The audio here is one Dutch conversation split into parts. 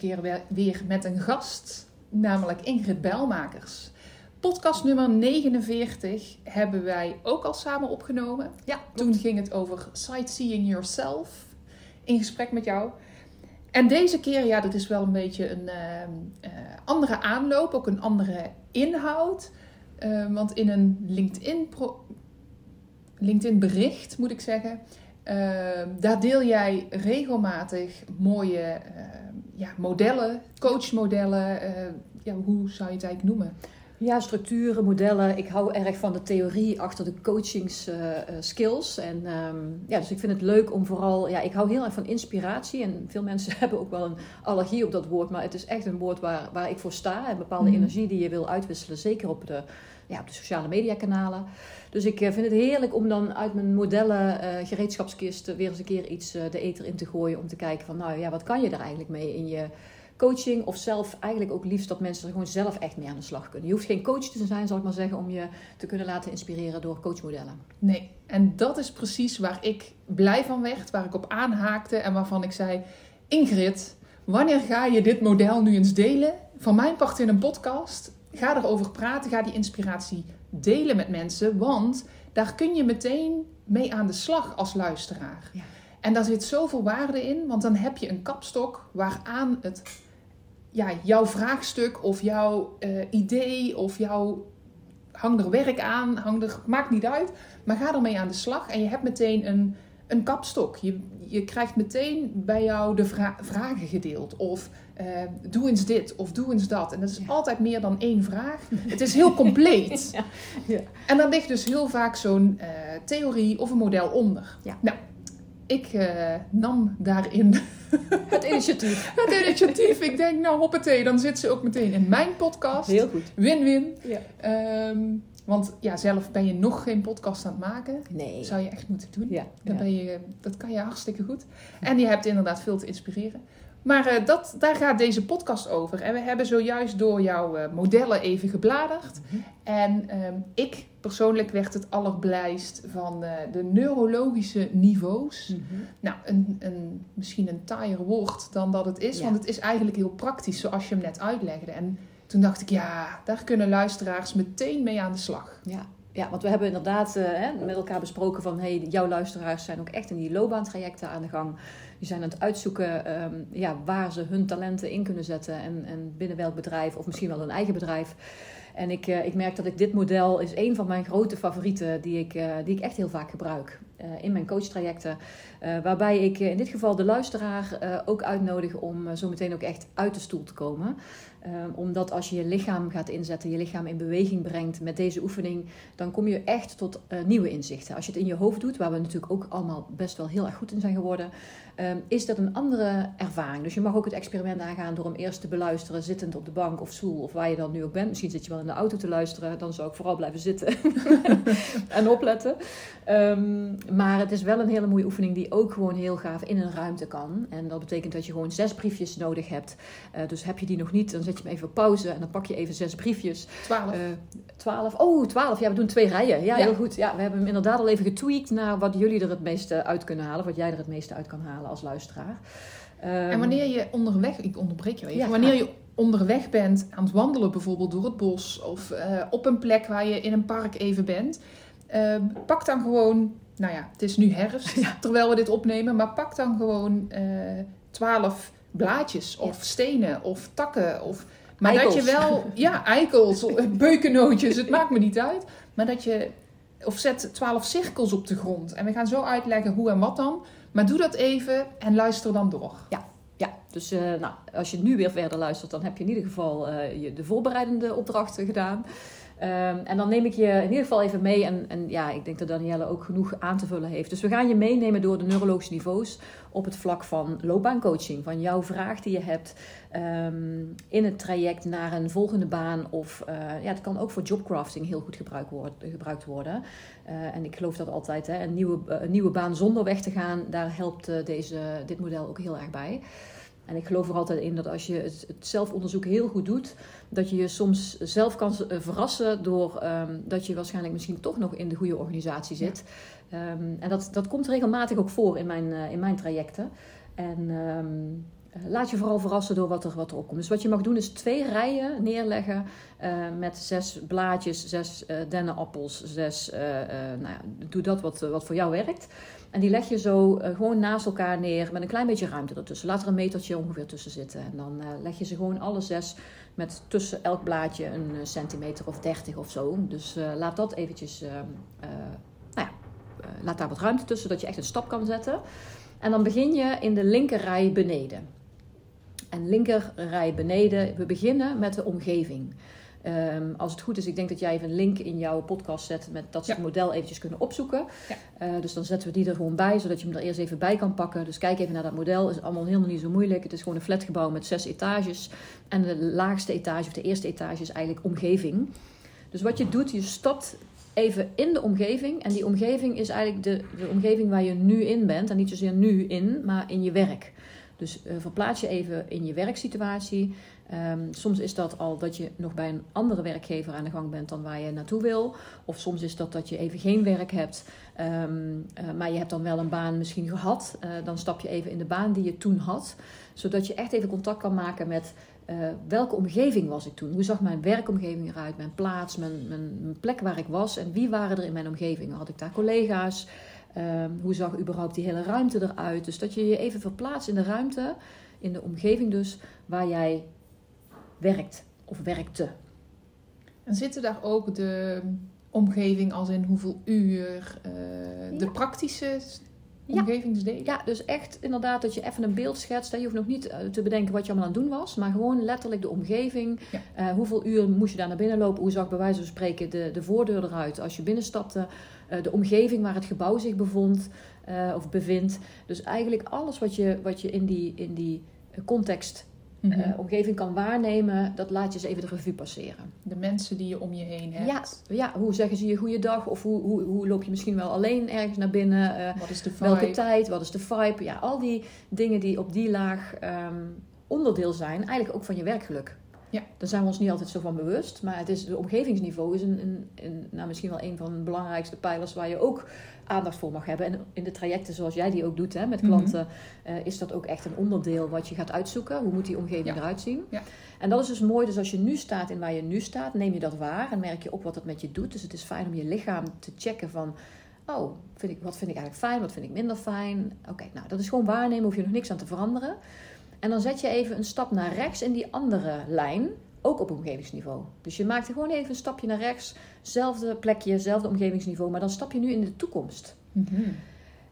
Deze keer weer met een gast, namelijk Ingrid Bijlmakers. Podcast nummer 49 hebben wij ook al samen opgenomen. Ja, toen ging het over sightseeing yourself in gesprek met jou. En deze keer, ja, dat is wel een beetje een ehm, eh, andere aanloop, ook een andere inhoud. Uh, want in een LinkedIn, LinkedIn bericht, moet ik zeggen, ehm, daar deel jij regelmatig mooie ja, modellen, coachmodellen. Uh, ja, hoe zou je het eigenlijk noemen? Ja, structuren, modellen. Ik hou erg van de theorie achter de coachings uh, skills. En um, ja, dus ik vind het leuk om vooral. Ja, ik hou heel erg van inspiratie. En veel mensen hebben ook wel een allergie op dat woord. Maar het is echt een woord waar, waar ik voor sta. En bepaalde mhm. energie die je wil uitwisselen. Zeker op de, ja, op de sociale mediakanalen. Dus ik vind het heerlijk om dan uit mijn modellen uh, gereedschapskist weer eens een keer iets de eter in te gooien. Om te kijken van, nou ja, wat kan je er eigenlijk mee in je coaching of zelf eigenlijk ook liefst dat mensen er gewoon zelf echt mee aan de slag kunnen. Je hoeft geen coach te zijn, zal ik maar zeggen, om je te kunnen laten inspireren door coachmodellen. Nee, en dat is precies waar ik blij van werd, waar ik op aanhaakte en waarvan ik zei: Ingrid, wanneer ga je dit model nu eens delen? Van mijn part in een podcast. Ga erover praten, ga die inspiratie delen met mensen, want daar kun je meteen mee aan de slag als luisteraar. Ja. En daar zit zoveel waarde in, want dan heb je een kapstok waaraan het ja, jouw vraagstuk of jouw uh, idee of jouw hang er werk aan, hang er, maakt niet uit. Maar ga ermee aan de slag en je hebt meteen een, een kapstok. Je, je krijgt meteen bij jou de vragen gedeeld. Of uh, doe eens dit of doe eens dat. En dat is altijd meer dan één vraag. Het is heel compleet. ja. Ja. En dan ligt dus heel vaak zo'n uh, theorie of een model onder. Nou, ik uh, nam daarin het initiatief. het initiatief. Ik denk, nou hoppatee, dan zit ze ook meteen in mijn podcast. Heel goed. Win-win. Ja. Um, want ja, zelf ben je nog geen podcast aan het maken. Nee. Zou je echt moeten doen. Ja. Dan Ben je, dat kan je hartstikke goed. En je hebt inderdaad veel te inspireren. Maar uh, dat, daar gaat deze podcast over. En we hebben zojuist door jouw uh, modellen even gebladerd. Mm -hmm. En um, ik persoonlijk werd het allerblijst van uh, de neurologische niveaus. Mm -hmm. Nou, een, een, misschien een taaier woord dan dat het is. Ja. Want het is eigenlijk heel praktisch, zoals je hem net uitlegde. En toen dacht ik, ja, daar kunnen luisteraars meteen mee aan de slag. Ja, ja, want we hebben inderdaad uh, hè, met elkaar besproken van... Hey, jouw luisteraars zijn ook echt in die loopbaantrajecten aan de gang. Die zijn aan het uitzoeken um, ja, waar ze hun talenten in kunnen zetten... En, en binnen welk bedrijf of misschien wel een eigen bedrijf... En ik, uh, ik merk dat ik dit model is een van mijn grote favorieten die ik, uh, die ik echt heel vaak gebruik uh, in mijn coachtrajecten. waarbij ik in dit geval de luisteraar ook uitnodig om zo meteen ook echt uit de stoel te komen. Um, omdat als je je lichaam gaat inzetten, je lichaam in beweging brengt met deze oefening, dan kom je echt tot uh, nieuwe inzichten. Als je het in je hoofd doet, waar we natuurlijk ook allemaal best wel heel erg goed in zijn geworden, um, is dat een andere ervaring. Dus je mag ook het experiment aangaan door hem eerst te beluisteren, zittend op de bank of stoel of waar je dan nu ook bent. Misschien zit je wel in de auto te luisteren, dan zou ik vooral blijven zitten en opletten. Um, maar het is wel een hele mooie oefening die ook gewoon heel gaaf in een ruimte kan. En dat betekent dat je gewoon zes briefjes nodig hebt. Uh, dus heb je die nog niet, dan zet je hem even op pauze en dan pak je even zes briefjes. Twaalf. Uh, twaalf. Oh, twaalf. Ja, we doen twee rijen. Ja, ja, heel goed. Ja, we hebben hem inderdaad al even getweakt naar wat jullie er het meeste uit kunnen halen. Wat jij er het meeste uit kan halen als luisteraar. Um, en wanneer je onderweg, ik onderbreek je even, ja, wanneer je onderweg bent aan het wandelen bijvoorbeeld door het bos of uh, op een plek waar je in een park even bent, uh, pak dan gewoon, nou ja, het is nu herfst ja. terwijl we dit opnemen, maar pak dan gewoon twaalf blaadjes of stenen of takken. Of, maar eikels. dat je wel, ja, eikels, beukennootjes, het maakt me niet uit. Maar dat je, of zet twaalf cirkels op de grond. En we gaan zo uitleggen hoe en wat dan. Maar doe dat even en luister dan door. Ja, ja, dus uh, nou, als je nu weer verder luistert, dan heb je in ieder geval uh, je de voorbereidende opdrachten gedaan. Ehm, en dan neem ik je in ieder geval even mee. En, en ja, ik denk dat Danielle ook genoeg aan te vullen heeft. Dus we gaan je meenemen door de neurologische niveaus op het vlak van loopbaancoaching. Van jouw vraag die je hebt ehm, in het traject naar een volgende baan. Of uh, ja, het kan ook voor jobcrafting heel goed gebruikt, worden. Gebruikt worden. Uh, en ik geloof dat altijd, hè, een, nieuwe, uh, een nieuwe baan zonder weg te gaan, daar helpt deze, dit model ook heel erg bij. En ik geloof er altijd in dat als je het, het zelfonderzoek heel goed doet, dat je je soms zelf kan verrassen door um, dat je waarschijnlijk misschien toch nog in de goede organisatie zit. Ja. Um, en dat, dat komt regelmatig ook voor in mijn, uh, in mijn trajecten. En um, laat je vooral verrassen door wat er, wat er opkomt. Dus wat je mag doen is twee rijen neerleggen uh, met zes blaadjes, zes uh, dennenappels, zes, nou ja, doe dat wat, wat voor jou werkt. En die leg je zo uh, gewoon naast elkaar neer met een klein beetje ruimte ertussen. Laat er een metertje ongeveer tussen zitten. En dan uh, leg je ze gewoon alle zes met tussen elk blaadje een uh, centimeter of dertig of zo. Dus laat dat eventjes, nou ja, laat daar wat ruimte tussen, dat je echt een stap kan zetten. En dan begin je in de linker rij beneden. En linker rij beneden, we beginnen met de omgeving. Um, als het goed is, ik denk dat jij even een link in jouw podcast zet met dat ze ja. het model eventjes kunnen opzoeken. Ja. Uh, dus dan zetten we die er gewoon bij, zodat je hem er eerst even bij kan pakken. Dus kijk even naar dat model. Het is allemaal helemaal niet zo moeilijk. Het is gewoon een flatgebouw met zes etages. En de laagste etage, of de eerste etage, is eigenlijk omgeving. Dus wat je doet, je stapt even in de omgeving. En die omgeving is eigenlijk de, de omgeving waar je nu in bent. En niet zozeer nu in, maar in je werk. Dus uh, verplaats je even in je werksituatie. Um, soms is dat al dat je nog bij een andere werkgever aan de gang bent dan waar je naartoe wil. Of soms is dat dat je even geen werk hebt, um, uh, maar je hebt dan wel een baan misschien gehad. Uh, dan stap je even in de baan die je toen had. Zodat je echt even contact kan maken met welke omgeving was ik toen? Hoe zag mijn werkomgeving eruit? Mijn plaats, mijn, mijn plek waar ik was? En wie waren er in mijn omgeving? Had ik daar collega's? Um, hoe zag überhaupt die hele ruimte eruit? Dus dat je je even verplaatst in de ruimte, in de omgeving dus, waar jij werkt of werkte. En zitten daar ook de omgeving als in hoeveel uur, uh, ja. de praktische omgevingsdelen? Ja, dus echt inderdaad dat je even een beeld schetst. Je hoeft nog niet te bedenken wat je allemaal aan het doen was, maar gewoon letterlijk de omgeving. Ja. Uh, hoeveel uur moest je daar naar binnen lopen? Hoe zag bij wijze van spreken de, de voordeur eruit als je binnenstapte? Uh, de omgeving waar het gebouw zich bevond uh, of bevindt. Dus eigenlijk alles wat je, wat je in die, in die context Mm-hmm. Uh, omgeving kan waarnemen, dat laat je eens even de revue passeren. De mensen die je om je heen hebt. Ja, ja hoe zeggen ze je goeiedag? Of hoe, hoe, hoe loop je misschien wel alleen ergens naar binnen? Uh, wat is de vibe? Welke tijd? Wat is de vibe? Ja, al die dingen die op die laag um, onderdeel zijn, eigenlijk ook van je werkgeluk. Ja. Daar zijn we ons niet altijd zo van bewust. Maar het is, de omgevingsniveau is een, een, een, nou, misschien wel een van de belangrijkste pijlers waar je ook aandacht voor mag hebben. En in de trajecten zoals jij die ook doet hè, met klanten, mm-hmm. uh, is dat ook echt een onderdeel wat je gaat uitzoeken. Hoe moet die omgeving ja. eruit zien? Ja. En dat is dus mooi. Dus als je nu staat in waar je nu staat, neem je dat waar en merk je op wat het met je doet. Dus het is fijn om je lichaam te checken van. Oh, vind ik, wat vind ik eigenlijk fijn? Wat vind ik minder fijn? Oké, okay, nou, dat is gewoon waarnemen. Hoef je nog niks aan te veranderen. En dan zet je even een stap naar rechts in die andere lijn ook op omgevingsniveau. Dus je maakt gewoon even een stapje naar rechts, zelfde plekje, zelfde omgevingsniveau, maar dan stap je nu in de toekomst. Mm-hmm.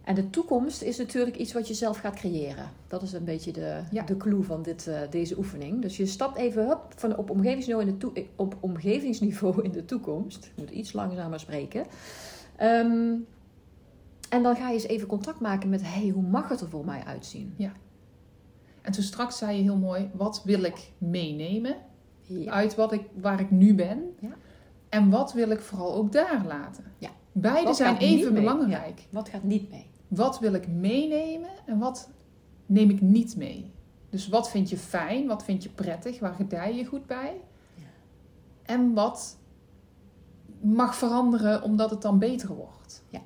En de toekomst is natuurlijk iets wat je zelf gaat creëren. Dat is een beetje de, ja. de clue van dit, uh, deze oefening. Dus je stapt even hup, van op, omgevingsniveau in de toe, op omgevingsniveau in de toekomst. Ik moet iets langzamer spreken. Um, en dan ga je eens even contact maken met: hey, hoe mag het er voor mij uitzien? Ja. En toen straks zei je heel mooi: wat wil ik meenemen? ja. uit wat ik, waar ik nu ben. Ja. En wat wil ik vooral ook daar laten. Ja. Beide wat zijn even belangrijk. Ja. Wat gaat niet mee? Wat wil ik meenemen en wat neem ik niet mee? Dus wat vind je fijn, wat vind je prettig, waar gedij je goed bij? En wat mag veranderen omdat het dan beter wordt? Ja.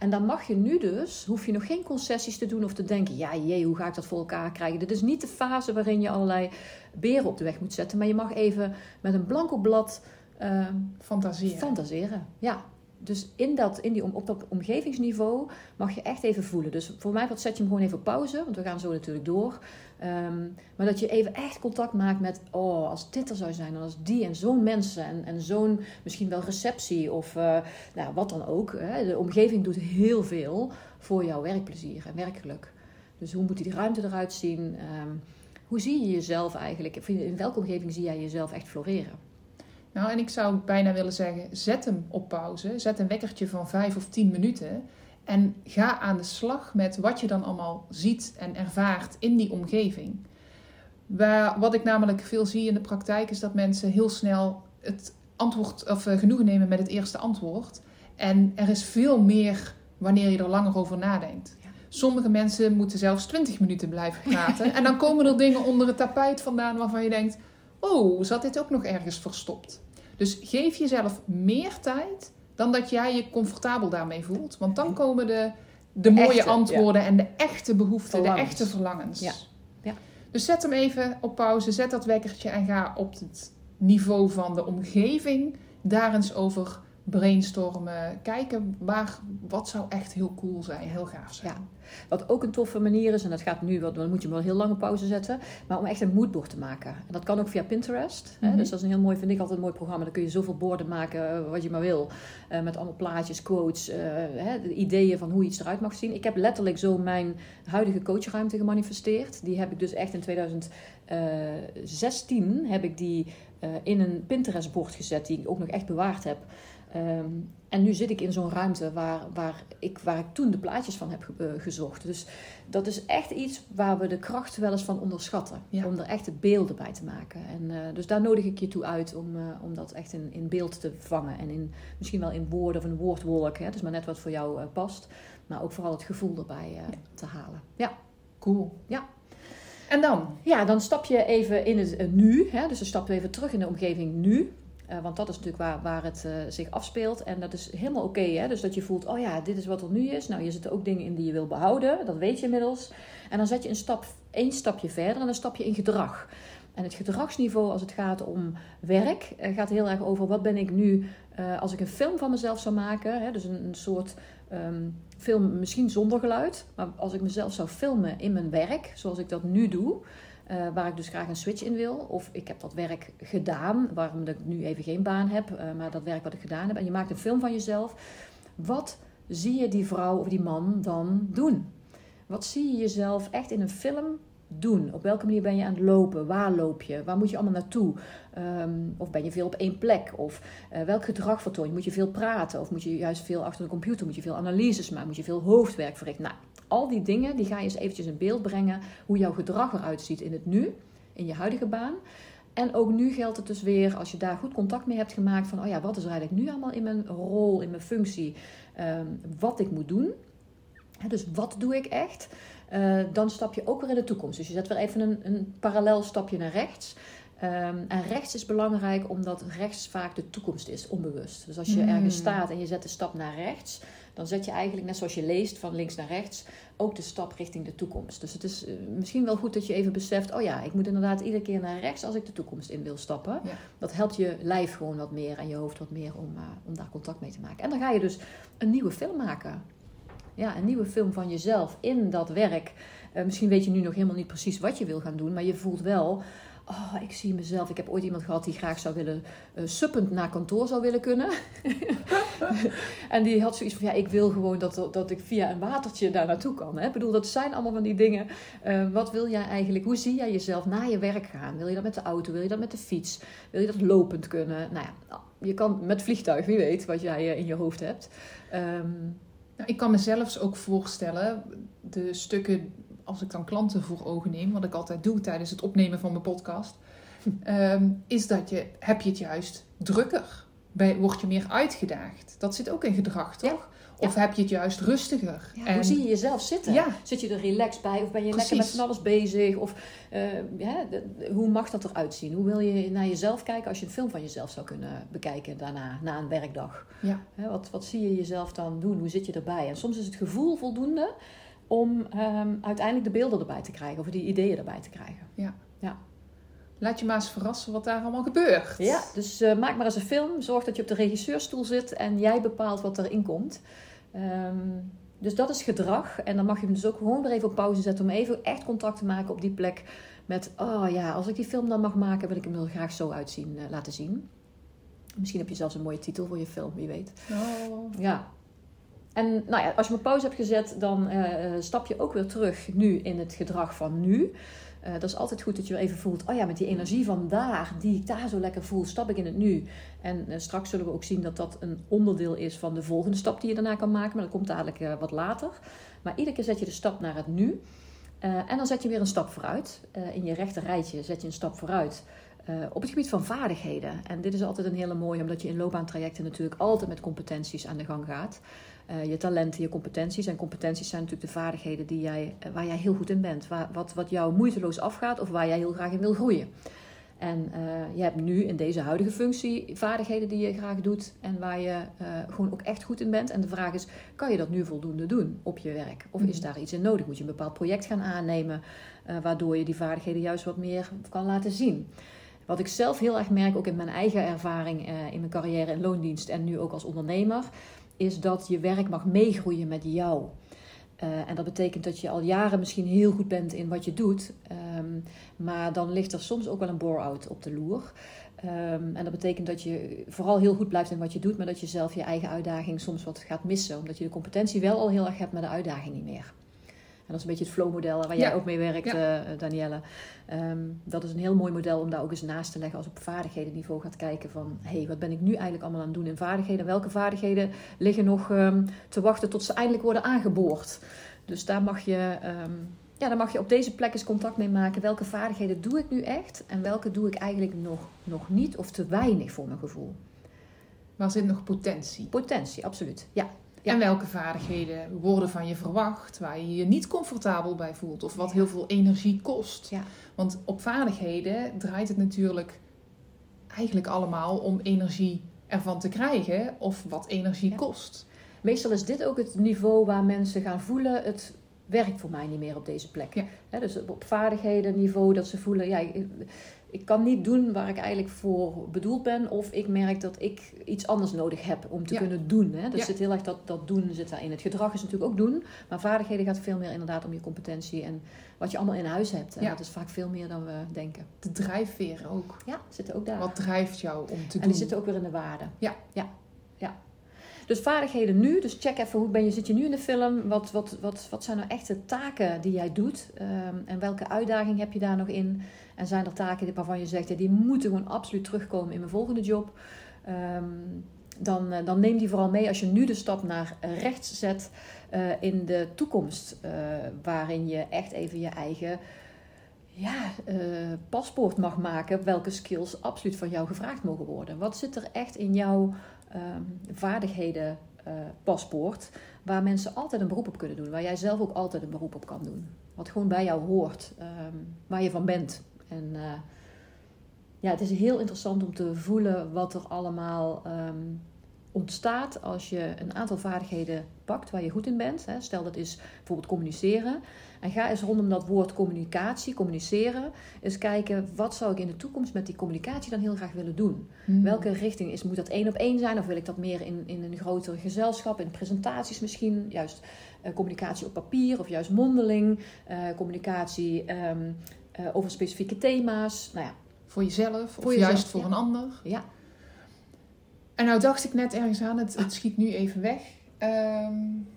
En dan mag je nu dus, hoef je nog geen concessies te doen of te denken, ja jee, hoe ga ik dat voor elkaar krijgen? Dit is niet de fase waarin je allerlei beren op de weg moet zetten, maar je mag even met een blanco blad uh, fantaseren. fantaseren. Ja, dus in dat, in die, op dat omgevingsniveau mag je echt even voelen. Dus voor mij zet je hem gewoon even op pauze, want we gaan zo natuurlijk door. Um, maar dat je even echt contact maakt met, oh, als dit er zou zijn, dan als die en zo'n mensen en, en zo'n misschien wel receptie of uh, nou, wat dan ook. Hè. De omgeving doet heel veel voor jouw werkplezier en werkgeluk. Dus hoe moet die ruimte eruit zien? Um, hoe zie je jezelf eigenlijk? In welke omgeving zie jij jezelf echt floreren? Nou, en ik zou bijna willen zeggen, zet hem op pauze. Zet een wekkertje van vijf of tien minuten. En ga aan de slag met wat je dan allemaal ziet en ervaart in die omgeving. Waar, wat ik namelijk veel zie in de praktijk is dat mensen heel snel het antwoord of eh, genoegen nemen met het eerste antwoord. En er is veel meer wanneer je er langer over nadenkt. Sommige mensen moeten zelfs 20 minuten blijven praten. en dan komen er dingen onder het tapijt vandaan waarvan je denkt: oh, zat dit ook nog ergens verstopt? Dus geef jezelf meer tijd dan dat jij je comfortabel daarmee voelt. Want dan komen de, de mooie Echte, antwoorden en de echte behoeften, Verlangens. de echte verlangens. Ja. Ja. Dus zet hem even op pauze, zet dat wekkertje en ga op het niveau van de omgeving daar eens over brainstormen. Kijken waar, wat zou echt heel cool zijn, heel gaaf zijn. Ja. Wat ook een toffe manier is, en dat gaat nu, want dan moet je wel heel lange pauze zetten, maar om echt een moodboard te maken. En dat kan ook via Pinterest. Hè? Mhm. Dus dat is een heel mooi, vind ik altijd een mooi programma. Dan kun je zoveel borden maken, eh, wat je maar wil. Eh, met allemaal plaatjes, quotes, eh, hè, de ideeën van hoe iets eruit mag zien. Ik heb letterlijk zo mijn huidige coachruimte gemanifesteerd. Die heb ik dus echt in 2016 heb ik die in een Pinterest bord gezet, die ik ook nog echt bewaard heb. Ehm, en nu zit ik in zo'n ruimte waar, waar, ik, waar ik toen de plaatjes van heb eh, gezocht. Dus dat is echt iets waar we de kracht wel eens van onderschatten. Ja. Om er echte beelden bij te maken. En, eh, dus daar nodig ik je toe uit om, eh, om dat echt in, in beeld te vangen. En in, misschien wel in woorden of een woordwolk. Hè? Is maar net wat voor jou past. Maar ook vooral het gevoel erbij te halen. Ja. Cool. Ja. En dan? Ja, dan stap je even in het nu. Hè? Dus dan stap je even terug in de omgeving nu. Eh, want dat is natuurlijk waar, waar het eh, zich afspeelt. En dat is helemaal oké. dus dat je voelt, oh ja, dit is wat er nu is. Nou, je zitten ook dingen in die je wil behouden. Dat weet je inmiddels. En dan zet je een stap, één stapje verder en dan stap je in gedrag. En het gedragsniveau als het gaat om werk eh, gaat heel erg over wat ben ik nu als ik een film van mezelf zou maken. Hè, dus een, een soort ehm, film misschien zonder geluid. Maar als ik mezelf zou filmen in mijn werk, zoals ik dat nu doe. Eh, waar ik dus graag een switch in wil. Of ik heb dat werk gedaan, waarom ik nu even geen baan heb. eh, maar dat werk wat ik gedaan heb. En je maakt een film van jezelf. Wat zie je die vrouw of die man dan doen? Wat zie je jezelf echt in een film doen? Op welke manier ben je aan het lopen? Waar loop je? Waar moet je allemaal naartoe? Ehm, of ben je veel op één plek? Of eh, welk gedrag vertoon je? Moet je veel praten? Of moet je juist veel achter de computer? Moet je veel analyses maken? Moet je veel hoofdwerk verrichten? Nou, al die dingen die ga je eens eventjes in beeld brengen. Hoe jouw gedrag eruit ziet in het nu, in je huidige baan. En ook nu geldt het dus weer, als je daar goed contact mee hebt gemaakt, van oh ja, wat is er eigenlijk nu allemaal in mijn rol, in mijn functie, ehm, wat ik moet doen. Dus wat doe ik echt? Eh, dan stap je ook weer in de toekomst. Dus je zet weer even een, een parallel stapje naar rechts. Ehm, en rechts is belangrijk omdat rechts vaak de toekomst is, onbewust. Dus als je Mm. ergens staat en je zet de stap naar rechts, dan zet je eigenlijk, net zoals je leest van links naar rechts, ook de stap richting de toekomst. Dus het is eh, misschien wel goed dat je even beseft, oh ja, ik moet inderdaad iedere keer naar rechts als ik de toekomst in wil stappen. Ja. Dat helpt je lijf gewoon wat meer en je hoofd wat meer om, eh, om daar contact mee te maken. En dan ga je dus een nieuwe film maken. Ja, een nieuwe film van jezelf in dat werk. Eh, misschien weet je nu nog helemaal niet precies wat je wil gaan doen, maar je voelt wel. Oh, ik zie mezelf. Ik heb ooit iemand gehad die graag zou willen eh, suppend naar kantoor zou willen kunnen. en die had zoiets van: ja, ik wil gewoon dat, dat ik via een watertje daar naartoe kan. Hè? Ik bedoel, dat zijn allemaal van die dingen. Eh, wat wil jij eigenlijk? Hoe zie jij jezelf naar je werk gaan? Wil je dat met de auto? Wil je dat met de fiets? Wil je dat lopend kunnen? Nou ja, je kan met vliegtuig, wie weet wat jij eh, in je hoofd hebt. Ehm, Nou, ik kan mezelf ook voorstellen, de stukken, als ik dan klanten voor ogen neem, wat ik altijd doe tijdens het opnemen van mijn podcast, ehm, is dat je, heb je het juist drukker? Ben, word je meer uitgedaagd? Dat zit ook in gedrag, Ja. toch? Of heb je het juist rustiger? ja, En- Hoe zie je jezelf zitten? Ja, Zit je er relaxed bij of ben je Precies. lekker met van alles bezig? Of ja, de- hoe mag dat eruit zien? Hoe wil je naar jezelf kijken als je een film van jezelf zou kunnen bekijken daarna, na een werkdag? ja. Wat, wat zie je jezelf dan doen? Hoe zit je erbij? En soms is het gevoel voldoende om ehm, uiteindelijk de beelden erbij te krijgen of die ideeën erbij te krijgen. Laat je maar eens verrassen wat daar allemaal gebeurt. Ja, dus eh, maak maar eens een film. Zorg dat je op de regisseurstoel zit en jij bepaalt wat erin komt. Ehm, dus dat is gedrag. En dan mag je hem dus ook gewoon weer even op pauze zetten om even echt contact te maken op die plek. Met, oh ja, als ik die film dan mag maken, wil ik hem er graag zo uitzien, eh, laten zien. Misschien heb je zelfs een mooie titel voor je film, wie weet. Oh. Ja. En nou ja, als je op pauze hebt gezet, dan eh, stap je ook weer terug nu in het gedrag van nu. Uh, dat is altijd goed dat je even voelt, oh ja, met die energie van daar, die ik daar zo lekker voel, stap ik in het nu. En straks zullen we ook zien dat dat een onderdeel is van de volgende stap die je daarna kan maken, maar dat komt dadelijk wat later. Maar iedere keer zet je de stap naar het nu. en dan zet je weer een stap vooruit. in je rechter rijtje zet je een stap vooruit. op het gebied van vaardigheden. En dit is altijd een hele mooie, omdat je in loopbaantrajecten natuurlijk altijd met competenties aan de gang gaat. Uh, je talenten, je competenties. En competenties zijn natuurlijk de vaardigheden die jij, eh, waar jij heel goed in bent. Waar, wat, wat jou moeiteloos afgaat of waar jij heel graag in wil groeien. En uh, je hebt nu in deze huidige functie vaardigheden die je graag doet en waar je gewoon ook echt goed in bent. En de vraag is, kan je dat nu voldoende doen op je werk? Of is mhm. daar iets in nodig? Moet je een bepaald project gaan aannemen waardoor je die vaardigheden juist wat meer kan laten zien? Wat ik zelf heel erg merk, ook in mijn eigen ervaring in mijn carrière in loondienst en nu ook als ondernemer, is dat je werk mag meegroeien met jou. Uh, en dat betekent dat je al jaren misschien heel goed bent in wat je doet. Um, maar dan ligt er soms ook wel een bore-out op de loer. Um, en dat betekent dat je vooral heel goed blijft in wat je doet, maar dat je zelf je eigen uitdaging soms wat gaat missen. Omdat je de competentie wel al heel erg hebt, maar de uitdaging niet meer dat is een beetje het flow-model waar jij ook mee werkt, uh, Danielle. Ehm, dat is een heel mooi model om daar ook eens naast te leggen als op vaardighedenniveau gaat kijken van... hé, hey, wat ben ik nu eigenlijk allemaal aan het doen in vaardigheden? Welke vaardigheden liggen nog um, te wachten tot ze eindelijk worden aangeboord? Dus daar mag je... Um, ja, dan mag je op deze plek eens contact mee maken. Welke vaardigheden doe ik nu echt? En welke doe ik eigenlijk nog, nog niet of te weinig voor mijn gevoel? Waar zit nog potentie? Potentie, absoluut. Ja, en welke vaardigheden worden van je verwacht, waar je je niet comfortabel bij voelt of wat heel veel energie kost. Ja. Want op vaardigheden draait het natuurlijk eigenlijk allemaal om energie ervan te krijgen of wat energie kost. Meestal is dit ook het niveau waar mensen gaan voelen: het werkt voor mij niet meer op deze plek. dus op vaardigheden niveau dat ze voelen: ja, ik kan niet doen waar ik eigenlijk voor bedoeld ben. Of ik merk dat ik iets anders nodig heb om te kunnen doen. Hè? Dus zit heel erg dat, dat doen zit daarin. Het gedrag is natuurlijk ook doen. Maar vaardigheden gaat veel meer inderdaad om je competentie. En wat je allemaal in huis hebt. En dat is vaak veel meer dan we denken. De drijfveer ook. Ja, zitten ook daar. Wat drijft jou om te doen? En die zitten ook weer in de waarde. Ja. Ja. ja. Dus vaardigheden nu. Dus check even hoe ben je, zit je nu in de film? Wat, wat, wat, wat zijn nou echt de taken die jij doet? Ehm, en welke uitdaging heb je daar nog in? En zijn er taken waarvan je zegt, ja, die moeten gewoon absoluut terugkomen in mijn volgende job? Ehm, dan, eh, dan neem die vooral mee als je nu de stap naar rechts zet uh, in de toekomst. Uh, waarin je echt even je eigen ja, paspoort mag maken. Welke skills absoluut van jou gevraagd mogen worden. Wat zit er echt in jouw um, vaardigheden paspoort? Waar mensen altijd een beroep op kunnen doen. Waar jij zelf ook altijd een beroep op kan doen. Wat gewoon bij jou hoort. Um, waar je van bent. En uh, ja, het is heel interessant om te voelen wat er allemaal um, ontstaat als je een aantal vaardigheden pakt waar je goed in bent. Stel dat is bijvoorbeeld communiceren. En ga eens rondom dat woord communicatie, communiceren, eens kijken wat zou ik in de toekomst met die communicatie dan heel graag willen doen. Hmm. Welke richting is, moet dat één op één zijn of wil ik dat meer in, in een groter gezelschap, in presentaties misschien, juist uh, communicatie op papier of juist mondeling, uh, communicatie um, uh, over specifieke thema's. Nou ja, voor jezelf of juist voor een ander. Ja. En nou dacht ik net ergens aan, het, schiet nu even weg. Um,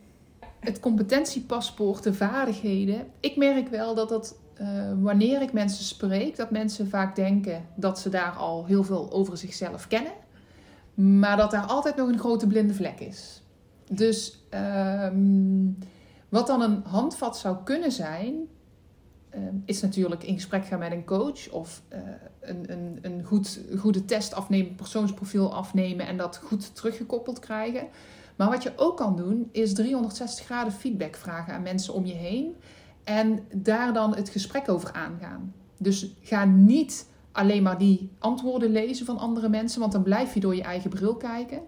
het competentiepaspoort, de vaardigheden. Ik merk wel dat dat, uh, wanneer ik mensen spreek, dat mensen vaak denken dat ze daar al heel veel over zichzelf kennen. Maar dat daar altijd nog een grote blinde vlek is. Dus um, wat dan een handvat zou kunnen zijn, Ehm, is natuurlijk in gesprek gaan met een coach of uh, een, een, een goed, goede test afnemen, persoonsprofiel afnemen en dat goed teruggekoppeld krijgen. Maar wat je ook kan doen, is 360 graden feedback vragen aan mensen om je heen en daar dan het gesprek over aangaan. Dus ga niet alleen maar die antwoorden lezen van andere mensen, want dan blijf je door je eigen bril kijken.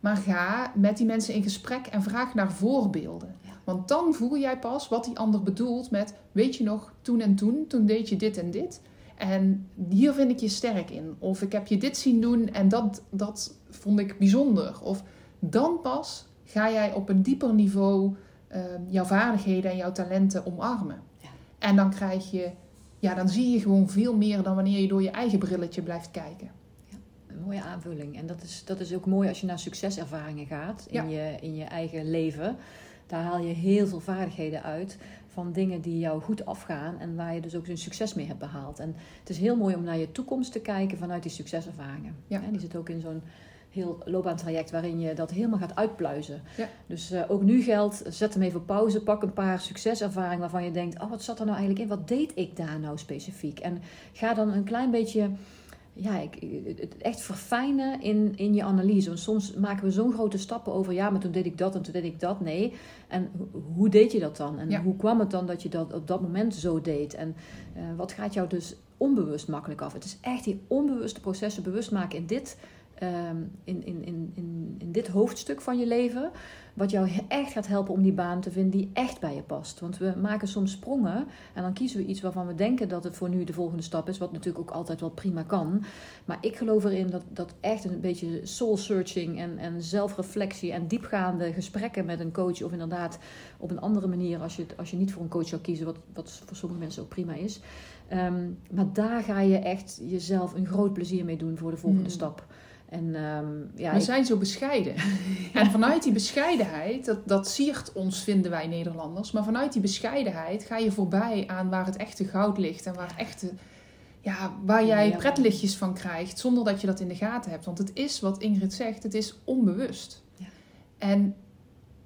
Maar ga met die mensen in gesprek en vraag naar voorbeelden. Want dan voel jij pas wat die ander bedoelt met, weet je nog, toen en toen, toen deed je dit en dit. En hier vind ik je sterk in. Of ik heb je dit zien doen en dat, dat vond ik bijzonder. Of dan pas ga jij op een dieper niveau uh, jouw vaardigheden en jouw talenten omarmen. Ja. En dan krijg je, ja, dan zie je gewoon veel meer dan wanneer je door je eigen brilletje blijft kijken. Ja, een mooie aanvulling. En dat is, dat is ook mooi als je naar succeservaringen gaat in, je, in je eigen leven. Daar haal je heel veel vaardigheden uit. van dingen die jou goed afgaan en waar je dus ook een succes mee hebt behaald. En het is heel mooi om naar je toekomst te kijken vanuit die succeservaringen. Ja. die zit ook in zo'n heel loopbaantraject waarin je dat helemaal gaat uitpluizen. Ja. Dus eh, ook nu geldt, zet hem even op pauze, pak een paar succeservaringen waarvan je denkt, oh wat zat er nou eigenlijk in, wat deed ik daar nou specifiek? En ga dan een klein beetje ja, ik, het echt verfijnen in, in je analyse. Want soms maken we zo'n grote stappen over, ja, maar toen deed ik dat en toen deed ik dat. Nee. En hoe deed je dat dan? En Ja. hoe kwam het dan dat je dat op dat moment zo deed? En eh, wat gaat jou dus onbewust makkelijk af? Het is echt die onbewuste processen bewust maken in dit, in, in, in, in, in dit hoofdstuk van je leven. Wat jou echt gaat helpen om die baan te vinden die echt bij je past. Want we maken soms sprongen en dan kiezen we iets waarvan we denken dat het voor nu de volgende stap is. Wat natuurlijk ook altijd wel prima kan. Maar ik geloof erin dat, dat echt een beetje soul searching en, en zelfreflectie en diepgaande gesprekken met een coach. Of inderdaad op een andere manier als je, als je niet voor een coach zou kiezen. Wat, wat voor sommige mensen ook prima is. Ehm, maar daar ga je echt jezelf een groot plezier mee doen voor de volgende Mm. stap. En ehm, ja, we ik- zijn zo bescheiden. En vanuit die bescheidenheid, dat, dat siert ons, vinden wij Nederlanders. Maar vanuit die bescheidenheid ga je voorbij aan waar het echte goud ligt. En waar, het echte, ja, waar jij Ja. pretlichtjes van krijgt, zonder dat je dat in de gaten hebt. Want het is, wat Ingrid zegt, het is onbewust. Ja. En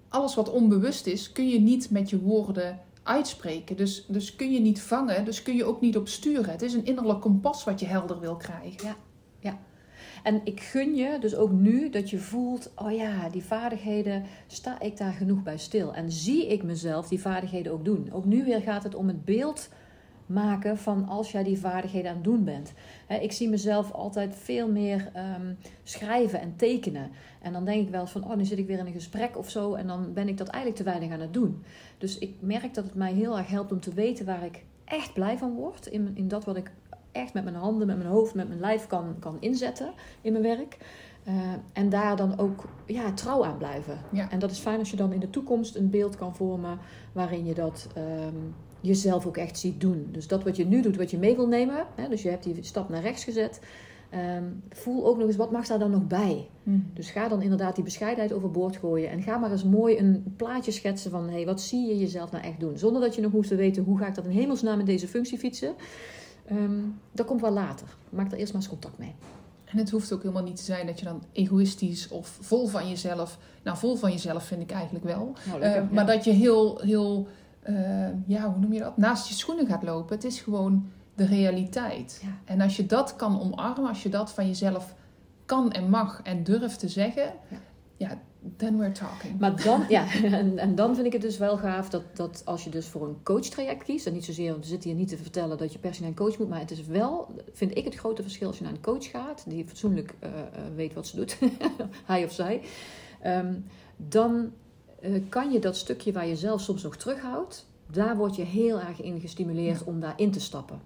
alles wat onbewust is, kun je niet met je woorden uitspreken. Dus, dus kun je niet vangen, dus kun je ook niet op sturen. Het is een innerlijk kompas wat je helder wil krijgen. En ik gun je dus ook nu dat je voelt: oh ja, die vaardigheden, sta ik daar genoeg bij stil? En zie ik mezelf die vaardigheden ook doen? Ook nu weer gaat het om het beeld maken van als jij die vaardigheden aan het doen bent. Ik zie mezelf altijd veel meer ehm, schrijven en tekenen. En dan denk ik wel eens van, oh, nu zit ik weer in een gesprek of zo. En dan ben ik dat eigenlijk te weinig aan het doen. Dus ik merk dat het mij heel erg helpt om te weten waar ik echt blij van word. In, in dat wat ik echt met mijn handen, met mijn hoofd, met mijn lijf kan, kan inzetten in mijn werk. Eh, en daar dan ook ja, trouw aan blijven. Ja. En dat is fijn als je dan in de toekomst een beeld kan vormen waarin je dat ehm, jezelf ook echt ziet doen. Dus dat wat je nu doet, wat je mee wil nemen. Hè, dus je hebt die stap naar rechts gezet. ehm, voel ook nog eens, wat mag daar dan nog bij? Dus ga dan inderdaad die bescheidenheid overboord gooien. En ga maar eens mooi een plaatje schetsen van... Hey, wat zie je jezelf nou echt doen? Zonder dat je nog hoeft te weten... hoe ga ik dat in hemelsnaam in deze functie fietsen? Ehm, dat komt wel later. Maak er eerst maar eens contact mee. En het hoeft ook helemaal niet te zijn dat je dan egoïstisch of vol van jezelf. Nou, vol van jezelf vind ik eigenlijk wel. Nou, Eh, lekker, maar ja. dat je heel, heel, eh, ja, hoe noem je dat? Naast je schoenen gaat lopen. Het is gewoon de realiteit. Ja. En als je dat kan omarmen, als je dat van jezelf kan en mag en durft te zeggen, Ja. ja, then we're talking. Maar dan, ja, en, en dan vind ik het dus wel gaaf dat, dat als je dus voor een coachtraject kiest, en niet zozeer, want we zitten hier niet te vertellen dat je per se naar een coach moet, maar het is wel, vind ik het grote verschil als je naar een coach gaat, die fatsoenlijk eh, eh, weet wat ze doet, hij of zij, ehm, dan eh, kan je dat stukje waar je zelf soms nog terughoudt, daar word je heel erg in gestimuleerd om daarin te stappen.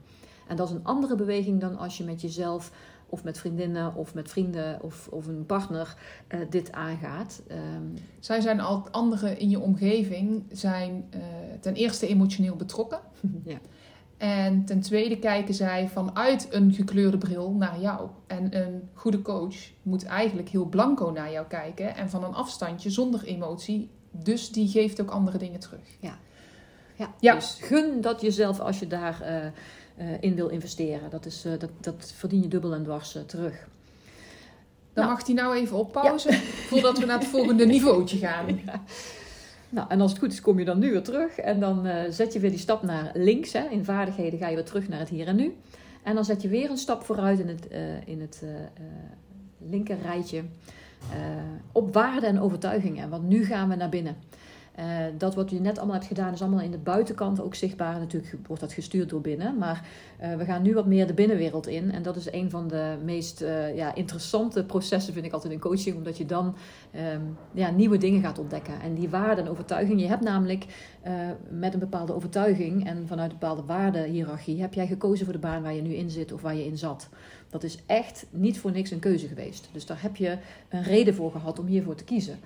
En dat is een andere beweging dan als je met jezelf of met vriendinnen of met vrienden of, of een partner eh, dit aangaat. Ehm, Zij zijn al anderen in je omgeving zijn eh, ten eerste emotioneel betrokken. ja. En ten tweede kijken zij vanuit een gekleurde bril naar jou. En een goede coach moet eigenlijk heel blanco naar jou kijken en van een afstandje zonder emotie. Dus die geeft ook andere dingen terug. Ja. Ja. Dus gun dat jezelf als je daar eh, eh, in wil investeren. Dat, is, eh, dat, dat verdien je dubbel en dwars eh, terug. Dan Nou. mag hij nou even op pauze voordat we naar het volgende niveautje gaan. Nou, en als het goed is, kom je dan nu weer terug. En dan eh, zet je weer die stap naar links. Hè. In vaardigheden ga je weer terug naar het hier en nu. En dan zet je weer een stap vooruit in het, eh, in het eh, eh, linker rijtje. eh, op waarden en overtuigingen. Want nu gaan we naar binnen. Eh, dat wat je net allemaal hebt gedaan is allemaal in de buitenkant ook zichtbaar. Natuurlijk wordt dat gestuurd door binnen. Maar eh, we gaan nu wat meer de binnenwereld in. En dat is een van de meest eh, ja, interessante processen, vind ik altijd in coaching. Omdat je dan ehm, ja, nieuwe dingen gaat ontdekken. En die waarden en overtuiging. Je hebt namelijk met een bepaalde overtuiging en vanuit een bepaalde waardehiërarchie... heb jij gekozen voor de baan waar je nu in zit of waar je in zat. Dat is echt niet voor niks een keuze geweest. Dus daar heb je een reden voor gehad om hiervoor te kiezen.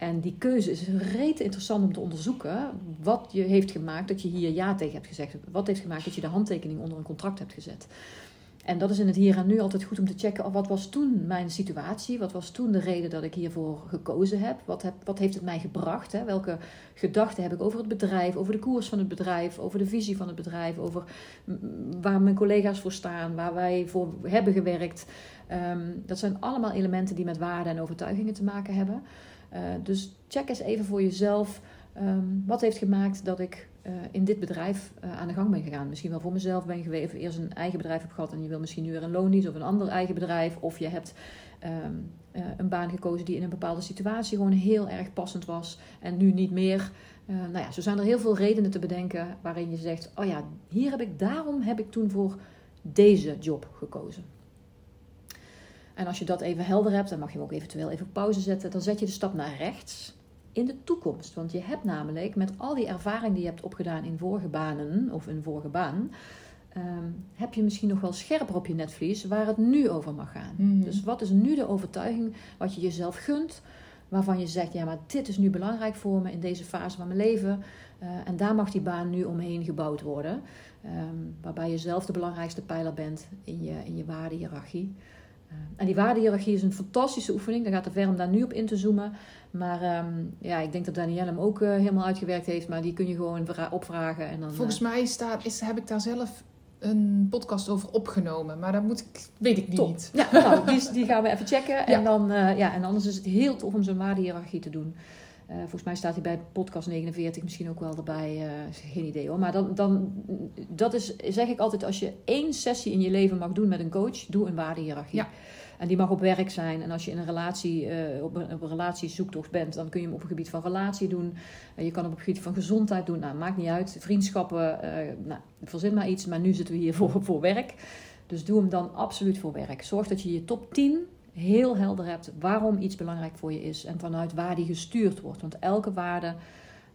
En die keuze is reet interessant om te onderzoeken. Wat je heeft gemaakt dat je hier ja tegen hebt gezegd. Wat heeft gemaakt dat je de handtekening onder een contract hebt gezet. En dat is in het hier en nu altijd goed om te checken. Oh, wat was toen mijn situatie? Wat was toen de reden dat ik hiervoor gekozen heb? Wat, heb, wat heeft het mij gebracht? Hè? Welke gedachten heb ik over het bedrijf, over de koers van het bedrijf, over de visie van het bedrijf, over waar mijn collega's voor staan, waar wij voor hebben gewerkt? Ehm, dat zijn allemaal elementen die met waarden en overtuigingen te maken hebben. Uh, dus check eens even voor jezelf. Um, wat heeft gemaakt dat ik uh, in dit bedrijf uh, aan de gang ben gegaan? Misschien wel voor mezelf ben geweest, of eerst een eigen bedrijf heb gehad en je wil misschien nu weer een loondienst of een ander eigen bedrijf. Of je hebt um, een baan gekozen die in een bepaalde situatie gewoon heel erg passend was en nu niet meer. nou ja, zo zijn er heel veel redenen te bedenken waarin je zegt: Oh ja, hier heb ik, daarom heb ik toen voor deze job gekozen. En als je dat even helder hebt, dan mag je hem ook eventueel even pauze zetten. Dan zet je de stap naar rechts in de toekomst. Want je hebt namelijk met al die ervaring die je hebt opgedaan in vorige banen of in vorige baan, um, heb je misschien nog wel scherper op je netvlies waar het nu over mag gaan. Mhm. Dus wat is nu de overtuiging wat je jezelf gunt, waarvan je zegt, ja, maar dit is nu belangrijk voor me in deze fase van mijn leven. Uh, en daar mag die baan nu omheen gebouwd worden. Um, waarbij je zelf de belangrijkste pijler bent in je, in je waardehiërarchie. Uh, en die waardehierarchie is een fantastische oefening. Daar gaat de ver om daar nu op in te zoomen. Maar um, ja, ik denk dat Danielle hem ook uh, helemaal uitgewerkt heeft. Maar die kun je gewoon opvragen. En dan, Volgens mij staat, is, heb ik daar zelf een podcast over opgenomen. Maar dat moet ik, weet ik Top. niet. Ja, nou, die, die, gaan we even checken. Ja. En, dan, uh, ja, en anders is het heel tof om zo'n waardehierarchie te doen. Uh, volgens mij staat hij bij podcast 49 misschien ook wel erbij. Uh, geen idee hoor. Maar dan, dan, dat is, zeg ik altijd, als je één sessie in je leven mag doen met een coach, doe een waardehierarchie. Ja. En die mag op werk zijn. En als je in een relatie, uh, op, een, op een relatiezoektocht bent, dan kun je hem op het gebied van relatie doen. Je kan hem op het gebied van gezondheid doen. Nou, maakt niet uit. Vriendschappen, nou, verzin maar iets. Maar nu zitten we hier voor, voor werk. Dus doe hem dan absoluut voor werk. Zorg dat je je top 10 heel helder hebt waarom iets belangrijk voor je is. En vanuit waar die gestuurd wordt. Want elke waarde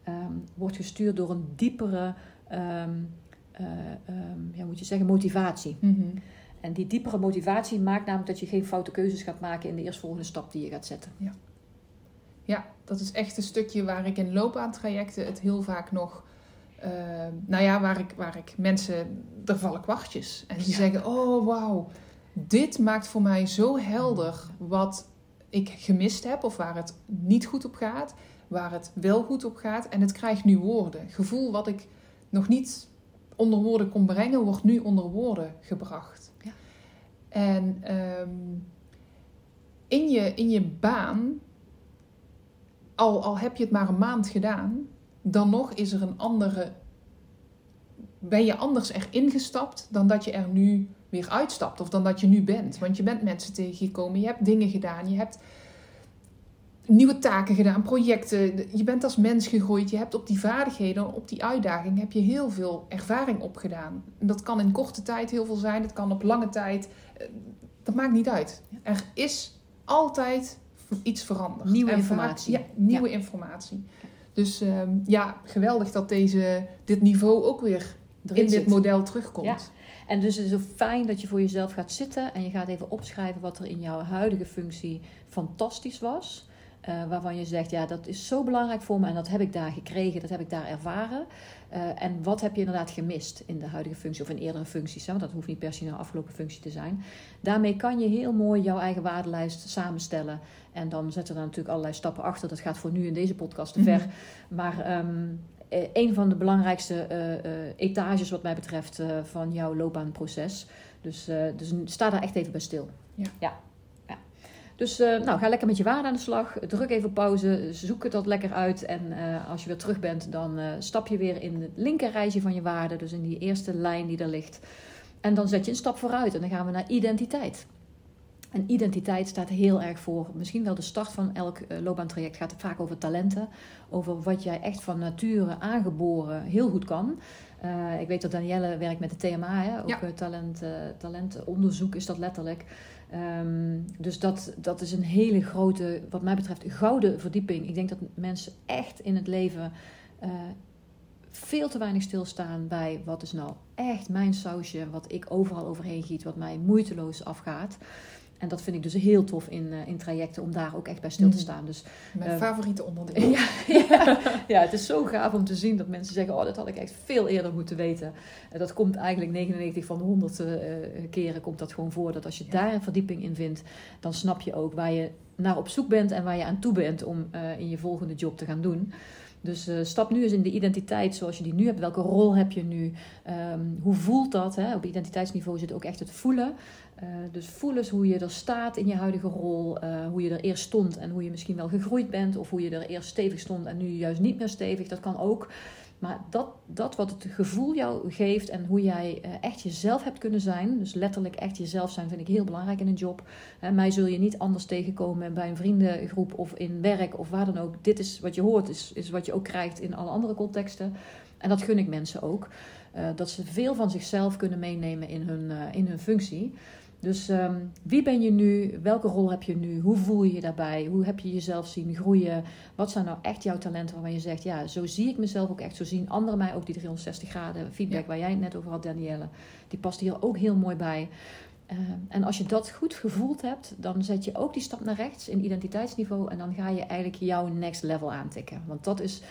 um, wordt gestuurd door een diepere, um, um, ja, moet je zeggen, motivatie. Mm -hmm. En die diepere motivatie maakt namelijk dat je geen foute keuzes gaat maken in de eerstvolgende stap die je gaat zetten. Ja, ja dat is echt een stukje waar ik in loopbaantrajecten het heel vaak nog. Uh, nou ja, waar ik, waar ik mensen, er vallen kwartjes. En die ja. zeggen: Oh, wauw, dit maakt voor mij zo helder wat ik gemist heb, of waar het niet goed op gaat, waar het wel goed op gaat. En het krijgt nu woorden. Gevoel wat ik nog niet onder woorden kon brengen, wordt nu onder woorden gebracht. Ja. En um, in, je, in je baan, al, al heb je het maar een maand gedaan, dan nog is er een andere. Ben je anders erin gestapt dan dat je er nu weer uitstapt of dan dat je nu bent. Want je bent mensen tegengekomen, je hebt dingen gedaan, je hebt nieuwe taken gedaan, projecten. Je bent als mens gegroeid, je hebt op die vaardigheden, op die uitdaging heb je heel veel ervaring opgedaan. En dat kan in korte tijd heel veel zijn, het kan op lange tijd. Dat maakt niet uit. Er is altijd iets veranderd. Nieuwe en informatie. Ja, nieuwe ja. informatie. Dus um, ja, geweldig dat deze, dit niveau ook weer Erin in dit model terugkomt. Ja. En dus het is zo fijn dat je voor jezelf gaat zitten en je gaat even opschrijven wat er in jouw huidige functie fantastisch was. Uh, waarvan je zegt, ja, dat is zo belangrijk voor me en dat heb ik daar gekregen, dat heb ik daar ervaren. Uh, en wat heb je inderdaad gemist in de huidige functie of in eerdere functies? Hè? Want dat hoeft niet per se een afgelopen functie te zijn. Daarmee kan je heel mooi jouw eigen waardelijst samenstellen. En dan zetten er natuurlijk allerlei stappen achter. Dat gaat voor nu in deze podcast te ver. Mm -hmm. Maar um, een van de belangrijkste uh, uh, etages wat mij betreft van jouw loopbaanproces. Dus, dus sta daar echt even bij stil. Ja. ja. ja. Dus nou, ga lekker met je waarde aan de slag. Druk even pauze. Zoek het dat lekker uit. En als je weer terug bent, dan stap je weer in het linker rijtje van je waarde. Dus in die eerste lijn die er ligt. En dan zet je een stap vooruit. En dan gaan we naar identiteit. En identiteit staat heel erg voor, misschien wel de start van elk uh, loopbaantraject gaat vaak over talenten. Over wat jij echt van nature aangeboren heel goed kan. Uh, ik weet dat Danielle werkt met de TMA, hè? ook ja. talent, uh, talentonderzoek is dat letterlijk. Um, dus dat, dat is een hele grote, wat mij betreft, gouden verdieping. Ik denk dat mensen echt in het leven veel te weinig stilstaan bij wat is nou echt mijn sausje, wat ik overal overheen giet, wat mij moeiteloos afgaat. En dat vind ik dus heel tof in, uh, in trajecten om daar ook echt bij stil te mm. staan. Dus, Mijn uh, favoriete onderdeel. ja, ja, ja, het is zo gaaf om te zien dat mensen zeggen: Oh, dat had ik echt veel eerder moeten weten. Uh, dat komt eigenlijk 99 van de 100 eh, keren komt dat gewoon voor. Dat als je daar een verdieping in vindt, dan snap je ook waar je naar op zoek bent en waar je aan toe bent om in je volgende job te gaan doen. Dus uh, stap nu eens in de identiteit zoals je die nu hebt. Welke rol heb je nu? Um, hoe voelt dat? Hè? Op identiteitsniveau zit ook echt het voelen. Uh, dus voel eens hoe je er staat in je huidige rol. Uh, hoe je er eerst stond en hoe je misschien wel gegroeid bent. Of hoe je er eerst stevig stond en nu juist niet meer stevig. Dat kan ook. Maar dat, dat wat het gevoel jou geeft en hoe jij uh, echt jezelf hebt kunnen zijn. Dus letterlijk echt jezelf zijn vind ik heel belangrijk in een job. mij zul je niet anders tegenkomen bij een vriendengroep of in werk of waar dan ook. Dit is wat je hoort, is, is wat je ook krijgt in alle andere contexten. En dat gun ik mensen ook. dat ze veel van zichzelf kunnen meenemen in hun, in hun functie. Dus um, wie ben je nu? Welke rol heb je nu? Hoe voel je je daarbij? Hoe heb je jezelf zien groeien? Wat zijn nou echt jouw talenten waarvan je zegt, ja, zo zie ik mezelf ook echt. Zo zien anderen mij ook die 360 graden feedback waar jij het net over had, Danielle. Die past hier ook heel mooi bij. Uh, en als je dat goed gevoeld hebt, dan zet je ook die stap naar rechts in identiteitsniveau. En dan ga je eigenlijk jouw next level aantikken. Want dat is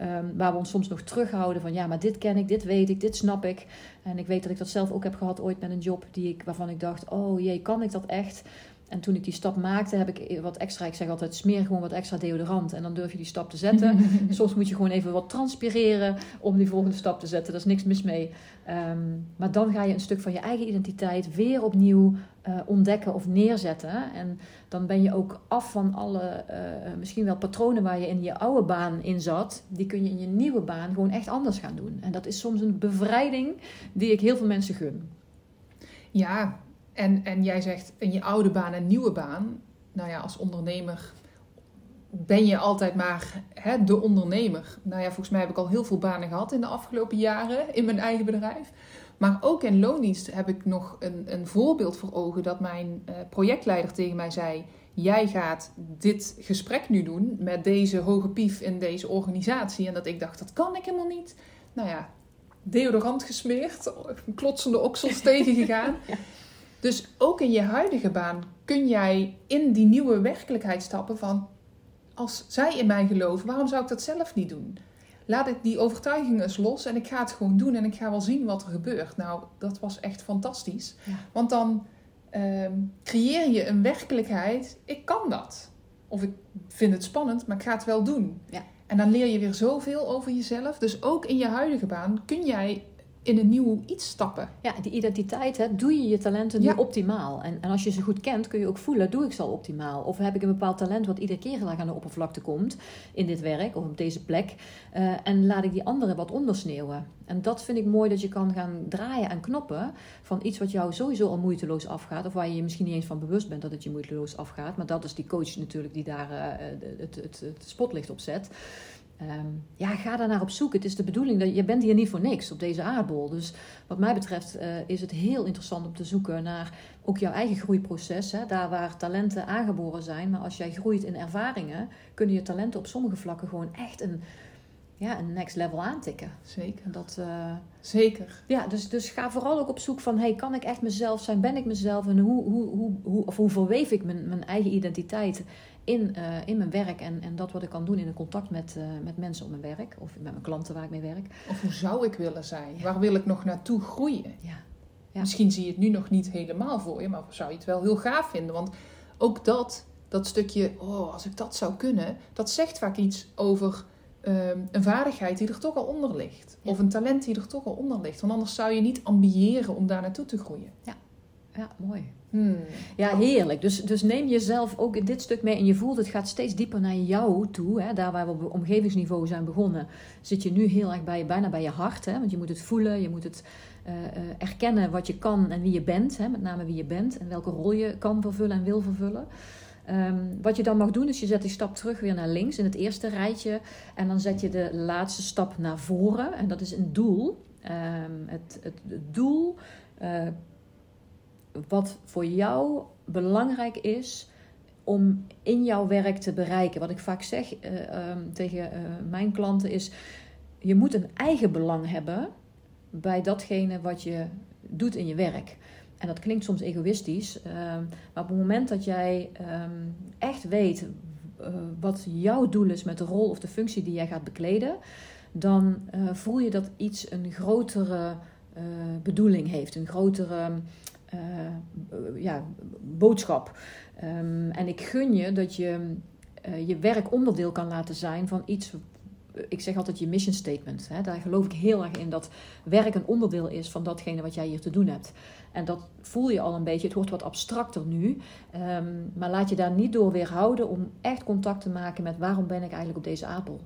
Um, waar we ons soms nog terughouden van ja, maar dit ken ik, dit weet ik, dit snap ik. En ik weet dat ik dat zelf ook heb gehad ooit met een job die ik, waarvan ik dacht, oh jee, kan ik dat echt? En toen ik die stap maakte, heb ik wat extra, ik zeg altijd, smeer gewoon wat extra deodorant. En dan durf je die stap te zetten. Soms moet je gewoon even wat transpireren om die volgende stap te zetten. Daar is niks mis mee. Um, maar dan ga je een stuk van je eigen identiteit weer opnieuw uh, ontdekken of neerzetten. En dan ben je ook af van alle, uh, misschien wel patronen waar je in je oude baan in zat. Die kun je in je nieuwe baan gewoon echt anders gaan doen. En dat is soms een bevrijding die ik heel veel mensen gun. Ja, en, en jij zegt in je oude baan en nieuwe baan. Nou ja, als ondernemer ben je altijd maar hè, de ondernemer. Nou ja, volgens mij heb ik al heel veel banen gehad in de afgelopen jaren in mijn eigen bedrijf. Maar ook in loondienst heb ik nog een, een voorbeeld voor ogen dat mijn uh, projectleider tegen mij zei: Jij gaat dit gesprek nu doen met deze hoge pief in deze organisatie. En dat ik dacht: Dat kan ik helemaal niet. Nou ja, deodorant gesmeerd, klotsende oksels tegengegaan. ja. Dus ook in je huidige baan kun jij in die nieuwe werkelijkheid stappen van als zij in mij geloven, waarom zou ik dat zelf niet doen? Laat ik die overtuiging eens los en ik ga het gewoon doen en ik ga wel zien wat er gebeurt. Nou, dat was echt fantastisch. Want dan uh, creëer je een werkelijkheid. Ik kan dat. Of ik vind het spannend, maar ik ga het wel doen. Ja. En dan leer je weer zoveel over jezelf. Dus ook in je huidige baan kun jij in een nieuw iets stappen. Ja, die identiteit, hè, doe je je talenten nu optimaal? En, en als je ze goed kent, kun je ook voelen, doe ik ze al optimaal? Of heb ik een bepaald talent wat iedere keer aan de oppervlakte komt in dit werk of op deze plek? Uh, en laat ik die anderen wat ondersneeuwen? En dat vind ik mooi dat je kan gaan draaien en knoppen van iets wat jou sowieso al moeiteloos afgaat. Of waar je je misschien niet eens van bewust bent dat het je moeiteloos afgaat. Maar dat is die coach natuurlijk die daar uh, het, het, het spotlicht op zet. Um, ja, ga daar naar op zoek. Het is de bedoeling dat je bent hier niet voor niks op deze aardbol. Dus wat mij betreft uh, is het heel interessant om te zoeken naar ook jouw eigen groeiproces. Hè, daar waar talenten aangeboren zijn. Maar als jij groeit in ervaringen, kunnen je talenten op sommige vlakken gewoon echt een, ja, een next level aantikken. Zeker. Dat, uh, Zeker. Ja, dus, dus ga vooral ook op zoek van, hey, kan ik echt mezelf zijn? Ben ik mezelf? En hoe, hoe, hoe, hoe, of hoe verweef ik mijn, mijn eigen identiteit in, uh, in mijn werk en, en dat wat ik kan doen in een contact met, uh, met mensen op mijn werk of met mijn klanten waar ik mee werk. Of hoe zou ik willen zijn? Waar wil ik nog naartoe groeien? Ja. ja. Misschien zie je het nu nog niet helemaal voor je, maar zou je het wel heel gaaf vinden? Want ook dat, dat stukje, oh, als ik dat zou kunnen, dat zegt vaak iets over um, een vaardigheid die er toch al onder ligt. Ja. Of een talent die er toch al onder ligt. Want anders zou je niet ambiëren om daar naartoe te groeien. Ja, ja mooi. Hmm. Ja, heerlijk. Dus, dus neem jezelf ook dit stuk mee. En je voelt het gaat steeds dieper naar jou toe. Hè? Daar waar we op omgevingsniveau zijn begonnen, zit je nu heel erg bij, bijna bij je hart. Hè? Want je moet het voelen, je moet het uh, uh, erkennen wat je kan en wie je bent. Hè? Met name wie je bent en welke rol je kan vervullen en wil vervullen. Um, wat je dan mag doen, is je zet die stap terug weer naar links in het eerste rijtje. En dan zet je de laatste stap naar voren. En dat is een doel. Um, het, het, doel. Uh, wat voor jou belangrijk is om in jouw werk te bereiken. Wat ik vaak zeg uh, um, tegen uh, mijn klanten is: je moet een eigen belang hebben bij datgene wat je doet in je werk. En dat klinkt soms egoïstisch, ehm, maar op het moment dat jij ehm, echt weet uh, wat jouw doel is met de rol of de functie die jij gaat bekleden, dan voel je dat iets een grotere bedoeling heeft, een grotere ja, boodschap. Um, en ik gun je dat je je werk onderdeel kan laten zijn van iets ik zeg altijd je mission statement. Hè? Daar geloof ik heel erg in dat werk een onderdeel is van datgene wat jij hier te doen hebt. En dat voel je al een beetje. Het wordt wat abstracter nu. Um, maar laat je daar niet door weerhouden om echt contact te maken met waarom ben ik eigenlijk op deze aardbol.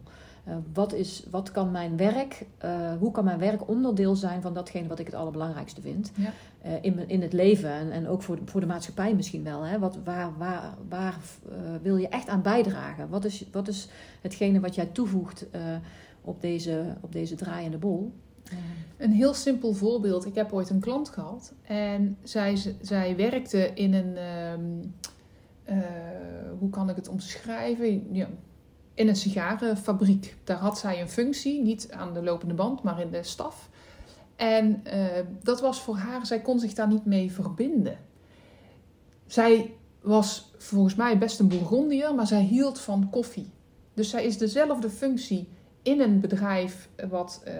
Uh, wat, is, wat kan mijn werk, uh, hoe kan mijn werk onderdeel zijn van datgene wat ik het allerbelangrijkste vind ja. uh, in, in het leven en, en ook voor de, voor de maatschappij misschien wel. Hè? Wat, waar waar, waar wil je echt aan bijdragen? Wat is, wat is hetgene wat jij toevoegt op, deze, op deze draaiende bol? Een heel simpel voorbeeld. Ik heb ooit een klant gehad en zij, zij werkte in een, um, hoe kan ik het omschrijven? Ja, in een sigarenfabriek. Daar had zij een functie, niet aan de lopende band, maar in de staf. En uh, dat was voor haar, zij kon zich daar niet mee verbinden. Zij was volgens mij best een Bourgondier, maar zij hield van koffie. Dus zij is dezelfde functie in een bedrijf wat uh,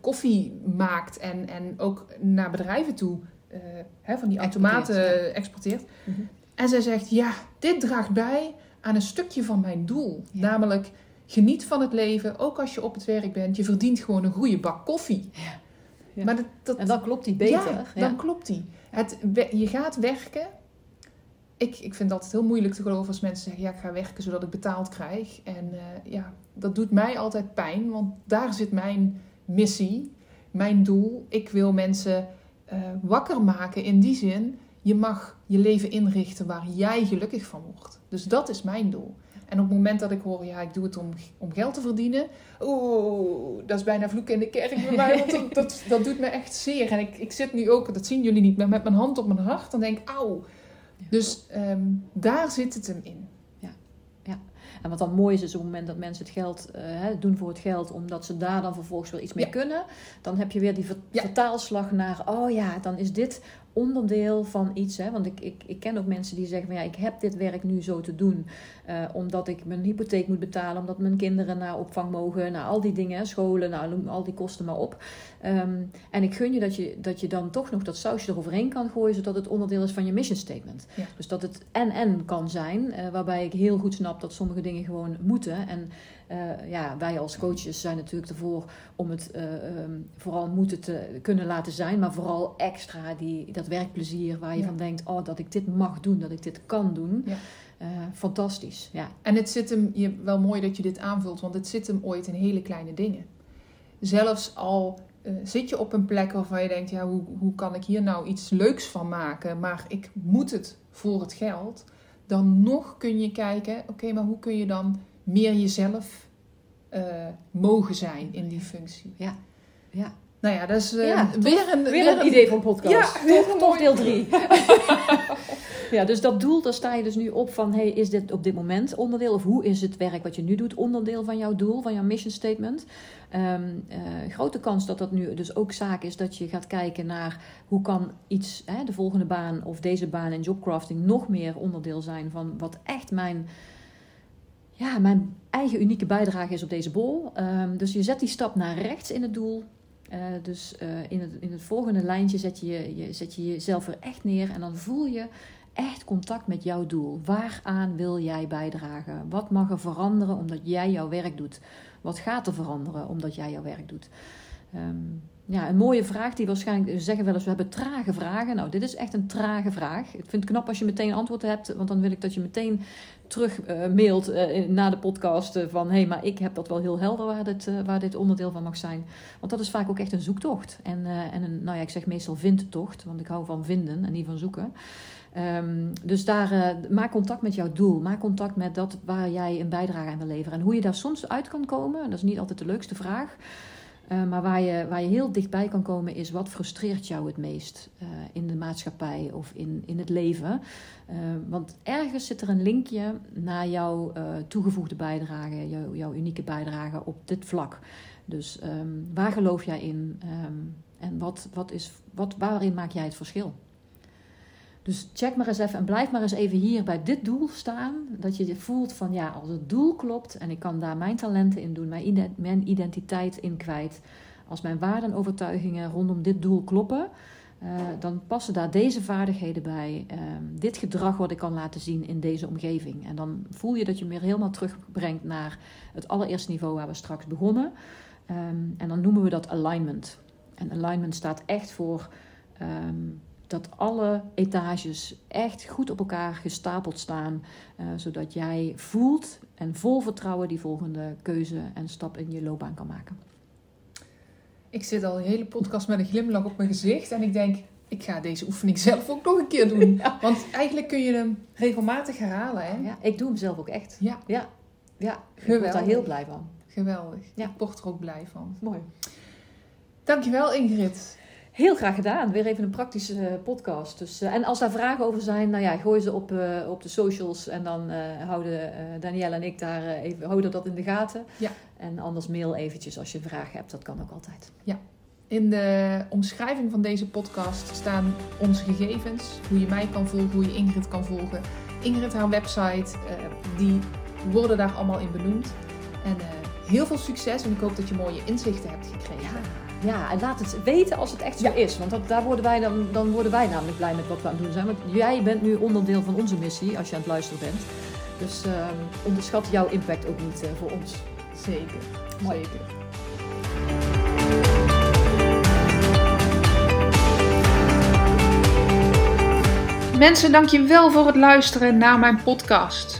koffie maakt en, en ook naar bedrijven toe uh, hè, van die automaten exporteert. exporteert. Mm -hmm. En zij zegt, ja, dit draagt bij aan een stukje van mijn doel. Ja. Namelijk, geniet van het leven, ook als je op het werk bent. Je verdient gewoon een goede bak koffie. Ja. Ja. Maar dat, dat, en dan klopt die beter. Ja, dan klopt die. Het, je gaat werken. Ik, ik vind altijd heel moeilijk te geloven als mensen zeggen... ja, ik ga werken zodat ik betaald krijg. En uh, ja, dat doet mij altijd pijn. Want daar zit mijn missie, mijn doel. Ik wil mensen uh, wakker maken in die zin... je mag je leven inrichten waar jij gelukkig van wordt. Dus dat is mijn doel. En op het moment dat ik hoor, ja, ik doe het om, om geld te verdienen. Oeh, dat is bijna vloeken in de kerk bij mij. Want dat, dat, dat, doet me echt zeer. En ik, ik zit nu ook, dat zien jullie niet, maar met mijn hand op mijn hart. Dan denk ik, auw. Dus um, daar zit het hem in. Ja, ja. En wat dan mooi is, is op het moment dat mensen het geld uh, doen voor het geld, omdat ze daar dan vervolgens wel iets mee ja. kunnen. Dan heb je weer die ver ja. vertaalslag naar, oh ja, dan is dit onderdeel van iets. Hè? Want ik, ik, ik ken ook mensen die zeggen van ja, ik heb dit werk nu zo te doen. Uh, omdat ik mijn hypotheek moet betalen, omdat mijn kinderen naar opvang mogen, naar al die dingen, scholen, nou, noem al die kosten maar op. Um, en ik gun je dat, je dat je dan toch nog dat sausje eroverheen kan gooien, zodat het onderdeel is van je mission statement. Ja. Dus dat het en-en kan zijn, uh, waarbij ik heel goed snap dat sommige dingen gewoon moeten. En uh, ja, wij als coaches zijn natuurlijk ervoor om het uh, um, vooral moeten te kunnen laten zijn, maar vooral extra die, dat werkplezier waar je ja. van denkt, oh, dat ik dit mag doen, dat ik dit kan doen. Ja. Uh, fantastisch, ja. En het zit hem, je, wel mooi dat je dit aanvult, want het zit hem ooit in hele kleine dingen. Zelfs al zit je op een plek waarvan je denkt, ja, hoe, hoe kan ik hier nou iets leuks van maken, maar ik moet het voor het geld, dan nog kun je kijken, oké, okay, maar hoe kun je dan meer jezelf uh, mogen zijn in die functie. Ja, ja. Nou ja, dat is uh, ja, weer, een, weer, weer een, idee van podcast. Ja, weer toch, toch deel 3. ja, dus dat doel, daar sta je dus nu op van... Hey, is dit op dit moment onderdeel? Of hoe is het werk wat je nu doet onderdeel van jouw doel, van jouw mission statement? Um, uh, grote kans dat dat nu dus ook zaak is dat je gaat kijken naar... hoe kan iets, hè, de volgende baan of deze baan in jobcrafting... nog meer onderdeel zijn van wat echt mijn ja, mijn eigen unieke bijdrage is op deze bol. Um, dus je zet die stap naar rechts in het doel. Uh, dus uh, in, het, in het volgende lijntje zet je, je, zet je jezelf er echt neer en dan voel je echt contact met jouw doel. Waaraan wil jij bijdragen? Wat mag er veranderen omdat jij jouw werk doet? Wat gaat er veranderen omdat jij jouw werk doet? Um, ja, een mooie vraag die waarschijnlijk zeggen wel eens, we hebben trage vragen. Nou, dit is echt een trage vraag. Ik vind het knap als je meteen antwoord hebt, want dan wil ik dat je meteen terug uh, mailt uh, na de podcast uh, van... hé, hey, maar ik heb dat wel heel helder waar dit, waar dit onderdeel van mag zijn. Want dat is vaak ook echt een zoektocht. En, en een, nou ja, ik zeg meestal vindtocht, want ik hou van vinden en niet van zoeken. Um, dus daar, maak contact met jouw doel. Maak contact met dat waar jij een bijdrage aan wil leveren. En hoe je daar soms uit kan komen, dat is niet altijd de leukste vraag... Uh, maar waar je, waar je heel dichtbij kan komen is wat frustreert jou het meest uh, in de maatschappij of in, in het leven. Uh, want ergens zit er een linkje naar jouw toegevoegde bijdrage, jouw, jouw unieke bijdrage op dit vlak. Dus ehm, waar geloof jij in ehm, en wat, wat is, wat, waarin maak jij het verschil? Dus check maar eens even en blijf maar eens even hier bij dit doel staan. Dat je voelt van ja, als het doel klopt en ik kan daar mijn talenten in doen, mijn identiteit in kwijt. Als mijn waarden en overtuigingen rondom dit doel kloppen, uh, dan passen daar deze vaardigheden bij. Uh, dit gedrag wat ik kan laten zien in deze omgeving. En dan voel je dat je meer helemaal terugbrengt naar het allereerste niveau waar we straks begonnen. Um, en dan noemen we dat alignment. En alignment staat echt voor um, dat alle etages echt goed op elkaar gestapeld staan. Uh, zodat jij voelt en vol vertrouwen die volgende keuze en stap in je loopbaan kan maken. Ik zit al een hele podcast met een glimlach op mijn gezicht en ik denk, ik ga deze oefening zelf ook nog een keer doen. Want eigenlijk kun je hem regelmatig herhalen. Hè? Ja, ik doe hem zelf ook echt. Ja. Ja, ja. Geweldig. ik word daar heel blij van. Geweldig. Ja. Ik word er ook blij van. Mooi. Dankjewel Ingrid. Heel graag gedaan. Weer even een praktische uh, podcast. Dus, uh, en als daar vragen over zijn, nou ja, gooi ze op, uh, op de socials. En dan houden Danielle en ik daar even, houden dat in de gaten. Ja. En anders mail eventjes als je vraag hebt. Dat kan ook altijd. Ja. In de omschrijving van deze podcast staan onze gegevens. Hoe je mij kan volgen, hoe je Ingrid kan volgen. Ingrid, haar website, die worden daar allemaal in benoemd. En heel veel succes en ik hoop dat je mooie inzichten hebt gekregen. Ja. Ja, en laat het weten als het echt zo Ja. is. Want dat, daar worden wij dan, dan worden wij namelijk blij met wat we aan het doen zijn. Want jij bent nu onderdeel van onze missie als je aan het luisteren bent. Dus ehm, onderschat jouw impact ook niet eh, voor ons. Zeker. Mooi. Zeker. Mensen, dankjewel voor het luisteren naar mijn podcast.